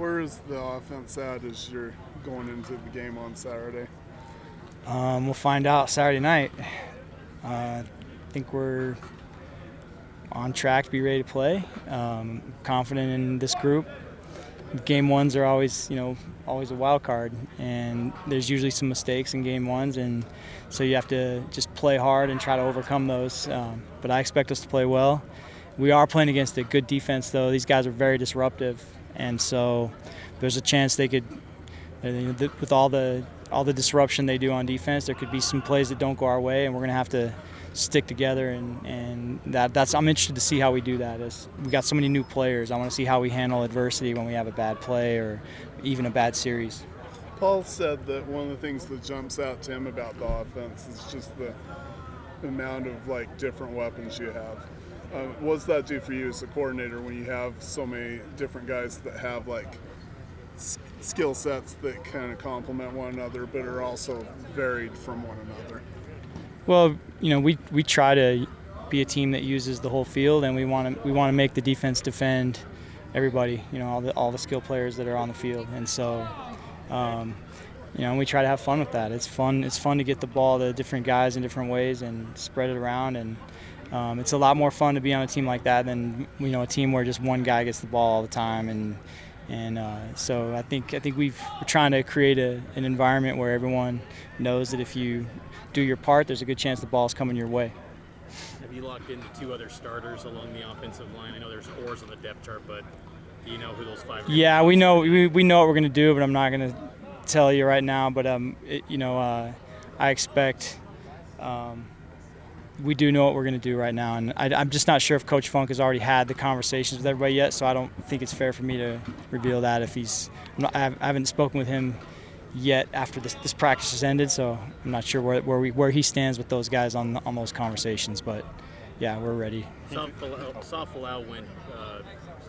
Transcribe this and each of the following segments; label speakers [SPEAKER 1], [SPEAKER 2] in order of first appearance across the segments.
[SPEAKER 1] Where is the offense at as you're going into the game on Saturday?
[SPEAKER 2] Um, we'll find out Saturday night. Uh, I think we're on track to be ready to play. Um, confident in this group. Game ones are always, you know, always a wild card, and there's usually some mistakes in game ones, and so you have to just play hard and try to overcome those. Um, but I expect us to play well. We are playing against a good defense, though. These guys are very disruptive, and so there's a chance they could, with all the all the disruption they do on defense, there could be some plays that don't go our way, and we're going to have to stick together and, and that that's I'm interested to see how we do that. As we got so many new players, I want to see how we handle adversity when we have a bad play or even a bad series.
[SPEAKER 1] Paul said that one of the things that jumps out to him about the offense is just the amount of like different weapons you have. Uh, what does that do for you as a coordinator when you have so many different guys that have like skill sets that kind of complement one another but are also varied from one another?
[SPEAKER 2] Well, you know, we, we try to be a team that uses the whole field, and we want to we want to make the defense defend everybody. You know, all the all the skill players that are on the field, and so. Um, you know, we try to have fun with that. It's fun. It's fun to get the ball to different guys in different ways and spread it around. And um, it's a lot more fun to be on a team like that than you know a team where just one guy gets the ball all the time. And and uh, so I think I think we've, we're trying to create a, an environment where everyone knows that if you do your part, there's a good chance the ball's coming your way.
[SPEAKER 3] Have you locked into two other starters along the offensive line? I know there's fours on the depth chart, but do you know who those five?
[SPEAKER 2] are Yeah, we know we, we know what we're going to do, but I'm not going to tell you right now. But um, it, you know, uh, I expect. Um, we do know what we're going to do right now, and I, am just not sure if Coach Funk has already had the conversations with everybody yet. So I don't think it's fair for me to reveal that if he's. Not, I haven't spoken with him yet after this, this practice has ended, so I'm not sure where, where, we, where he stands with those guys on, on those conversations. But yeah, we're ready.
[SPEAKER 3] Saw Folau went uh,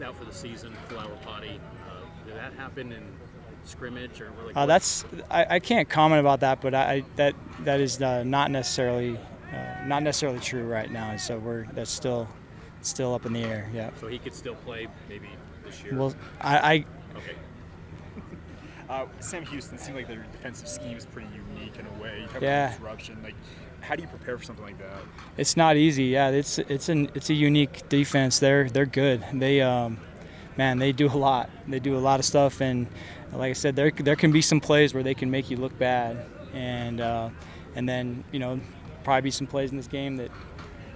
[SPEAKER 3] out for the season, Flower Potty. Uh, did that happen in scrimmage or like
[SPEAKER 2] uh, that's I, I, can't comment about that, but I, that that is uh, not necessarily uh, not necessarily true right now. So we're that's still still up in the air. Yeah.
[SPEAKER 3] So he could still play maybe this year.
[SPEAKER 2] Well, I, I
[SPEAKER 3] okay.
[SPEAKER 4] Uh, Sam Houston seemed like their defensive scheme is pretty unique in a way.
[SPEAKER 2] yeah.
[SPEAKER 4] Disruption. Like, how do you prepare for something like that?
[SPEAKER 2] It's not easy. Yeah, it's it's an it's a unique defense. They're they're good. They um, man, they do a lot. They do a lot of stuff, and like I said, there there can be some plays where they can make you look bad, and uh, and then you know probably be some plays in this game that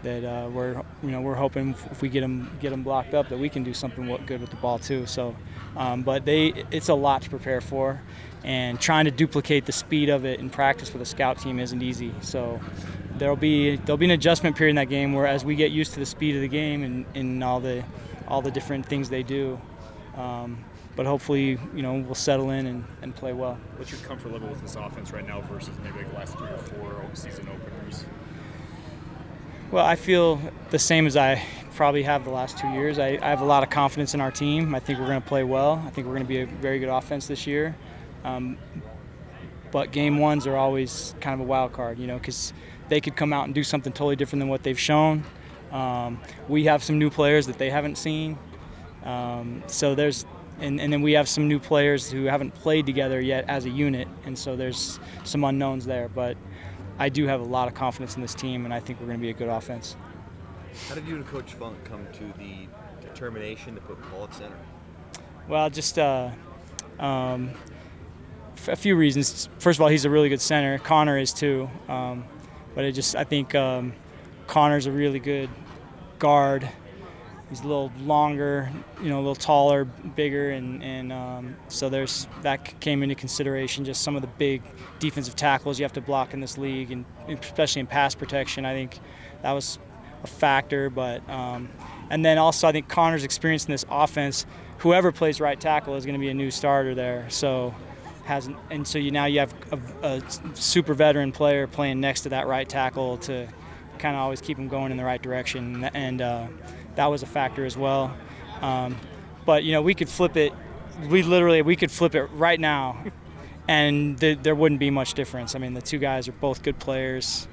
[SPEAKER 2] that uh, we're you know we're hoping if we get them get them blocked up that we can do something good with the ball too. So, um, but they it's a lot to prepare for, and trying to duplicate the speed of it in practice with a scout team isn't easy. So. There'll be there'll be an adjustment period in that game where as we get used to the speed of the game and, and all the all the different things they do, um, but hopefully, you know, we'll settle in and, and play well.
[SPEAKER 4] What's your comfort level with this offense right now versus maybe like the last three or four season openers?
[SPEAKER 2] Well, I feel the same as I probably have the last two years. I, I have a lot of confidence in our team. I think we're going to play well. I think we're going to be a very good offense this year. Um, but game ones are always kind of a wild card, you know, because they could come out and do something totally different than what they've shown. Um, we have some new players that they haven't seen. Um, so there's, and, and then we have some new players who haven't played together yet as a unit, and so there's some unknowns there. But I do have a lot of confidence in this team, and I think we're going to be a good offense.
[SPEAKER 5] How did you and Coach Funk come to the determination to put Paul at center?
[SPEAKER 2] Well, just uh, um, a few reasons. First of all, he's a really good center. Connor is too. Um, but I just I think um, Connor's a really good guard he's a little longer, you know, a little taller, bigger, and and um, so there's that came into consideration. Just some of the big defensive tackles you have to block in this league, and especially in pass protection. I think that was a factor, but um, and then also I think Connor's experience in this offense. Whoever plays right tackle is going to be a new starter there. So has and so you now you have a, a super veteran player playing next to that right tackle to kind of always keep him going in the right direction and. Uh, that was a factor as well. Um, but you know, we could flip it. We literally we could flip it right now, and th- there wouldn't be much difference. I mean, the two guys are both good players.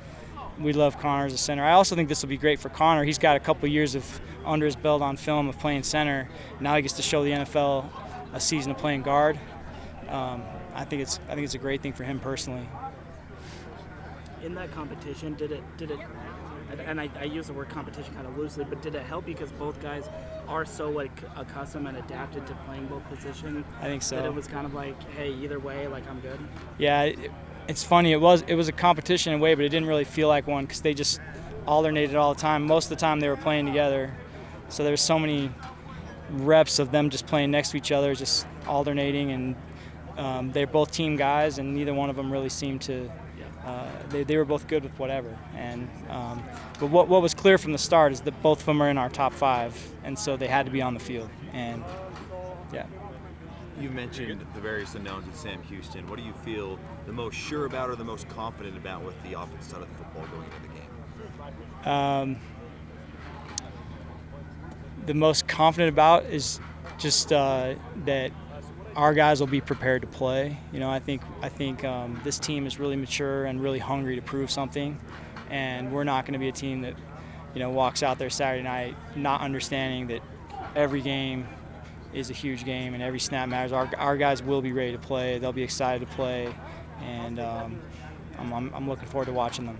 [SPEAKER 2] We love Connor as a center. I also think this will be great for Connor. He's got a couple years of under his belt on film of playing center. Now he gets to show the NFL a season of playing guard. Um, I think it's I think it's a great thing for him personally.
[SPEAKER 6] In that competition, did it did it? And- I, I use the word competition kind of loosely, but did it help because both guys are so like accustomed and adapted to playing both positions
[SPEAKER 2] I think so.
[SPEAKER 6] that it was kind of like, hey, either way, like I'm good.
[SPEAKER 2] Yeah, it, it's funny. It was it was a competition in a way, but it didn't really feel like one because they just alternated all the time. Most of the time they were playing together, so there was so many reps of them just playing next to each other, just alternating, and um, they're both team guys, and neither one of them really seemed to. Uh, they, they were both good with whatever, and um, but what what was clear from the start is that both of them are in our top five, and so they had to be on the field, and yeah.
[SPEAKER 5] You mentioned the various unknowns with Sam Houston. What do you feel the most sure about or the most confident about with the offensive side of the football going into the game?
[SPEAKER 2] um, the most confident about is just uh, that our guys will be prepared to play. You know, I think I think um, this team is really mature and really hungry to prove something, and we're not going to be a team that you know walks out there Saturday night not understanding that every game is a huge game and every snap matters. Our, our guys will be ready to play. They'll be excited to play, and um, I'm, I'm, I'm looking forward to watching them.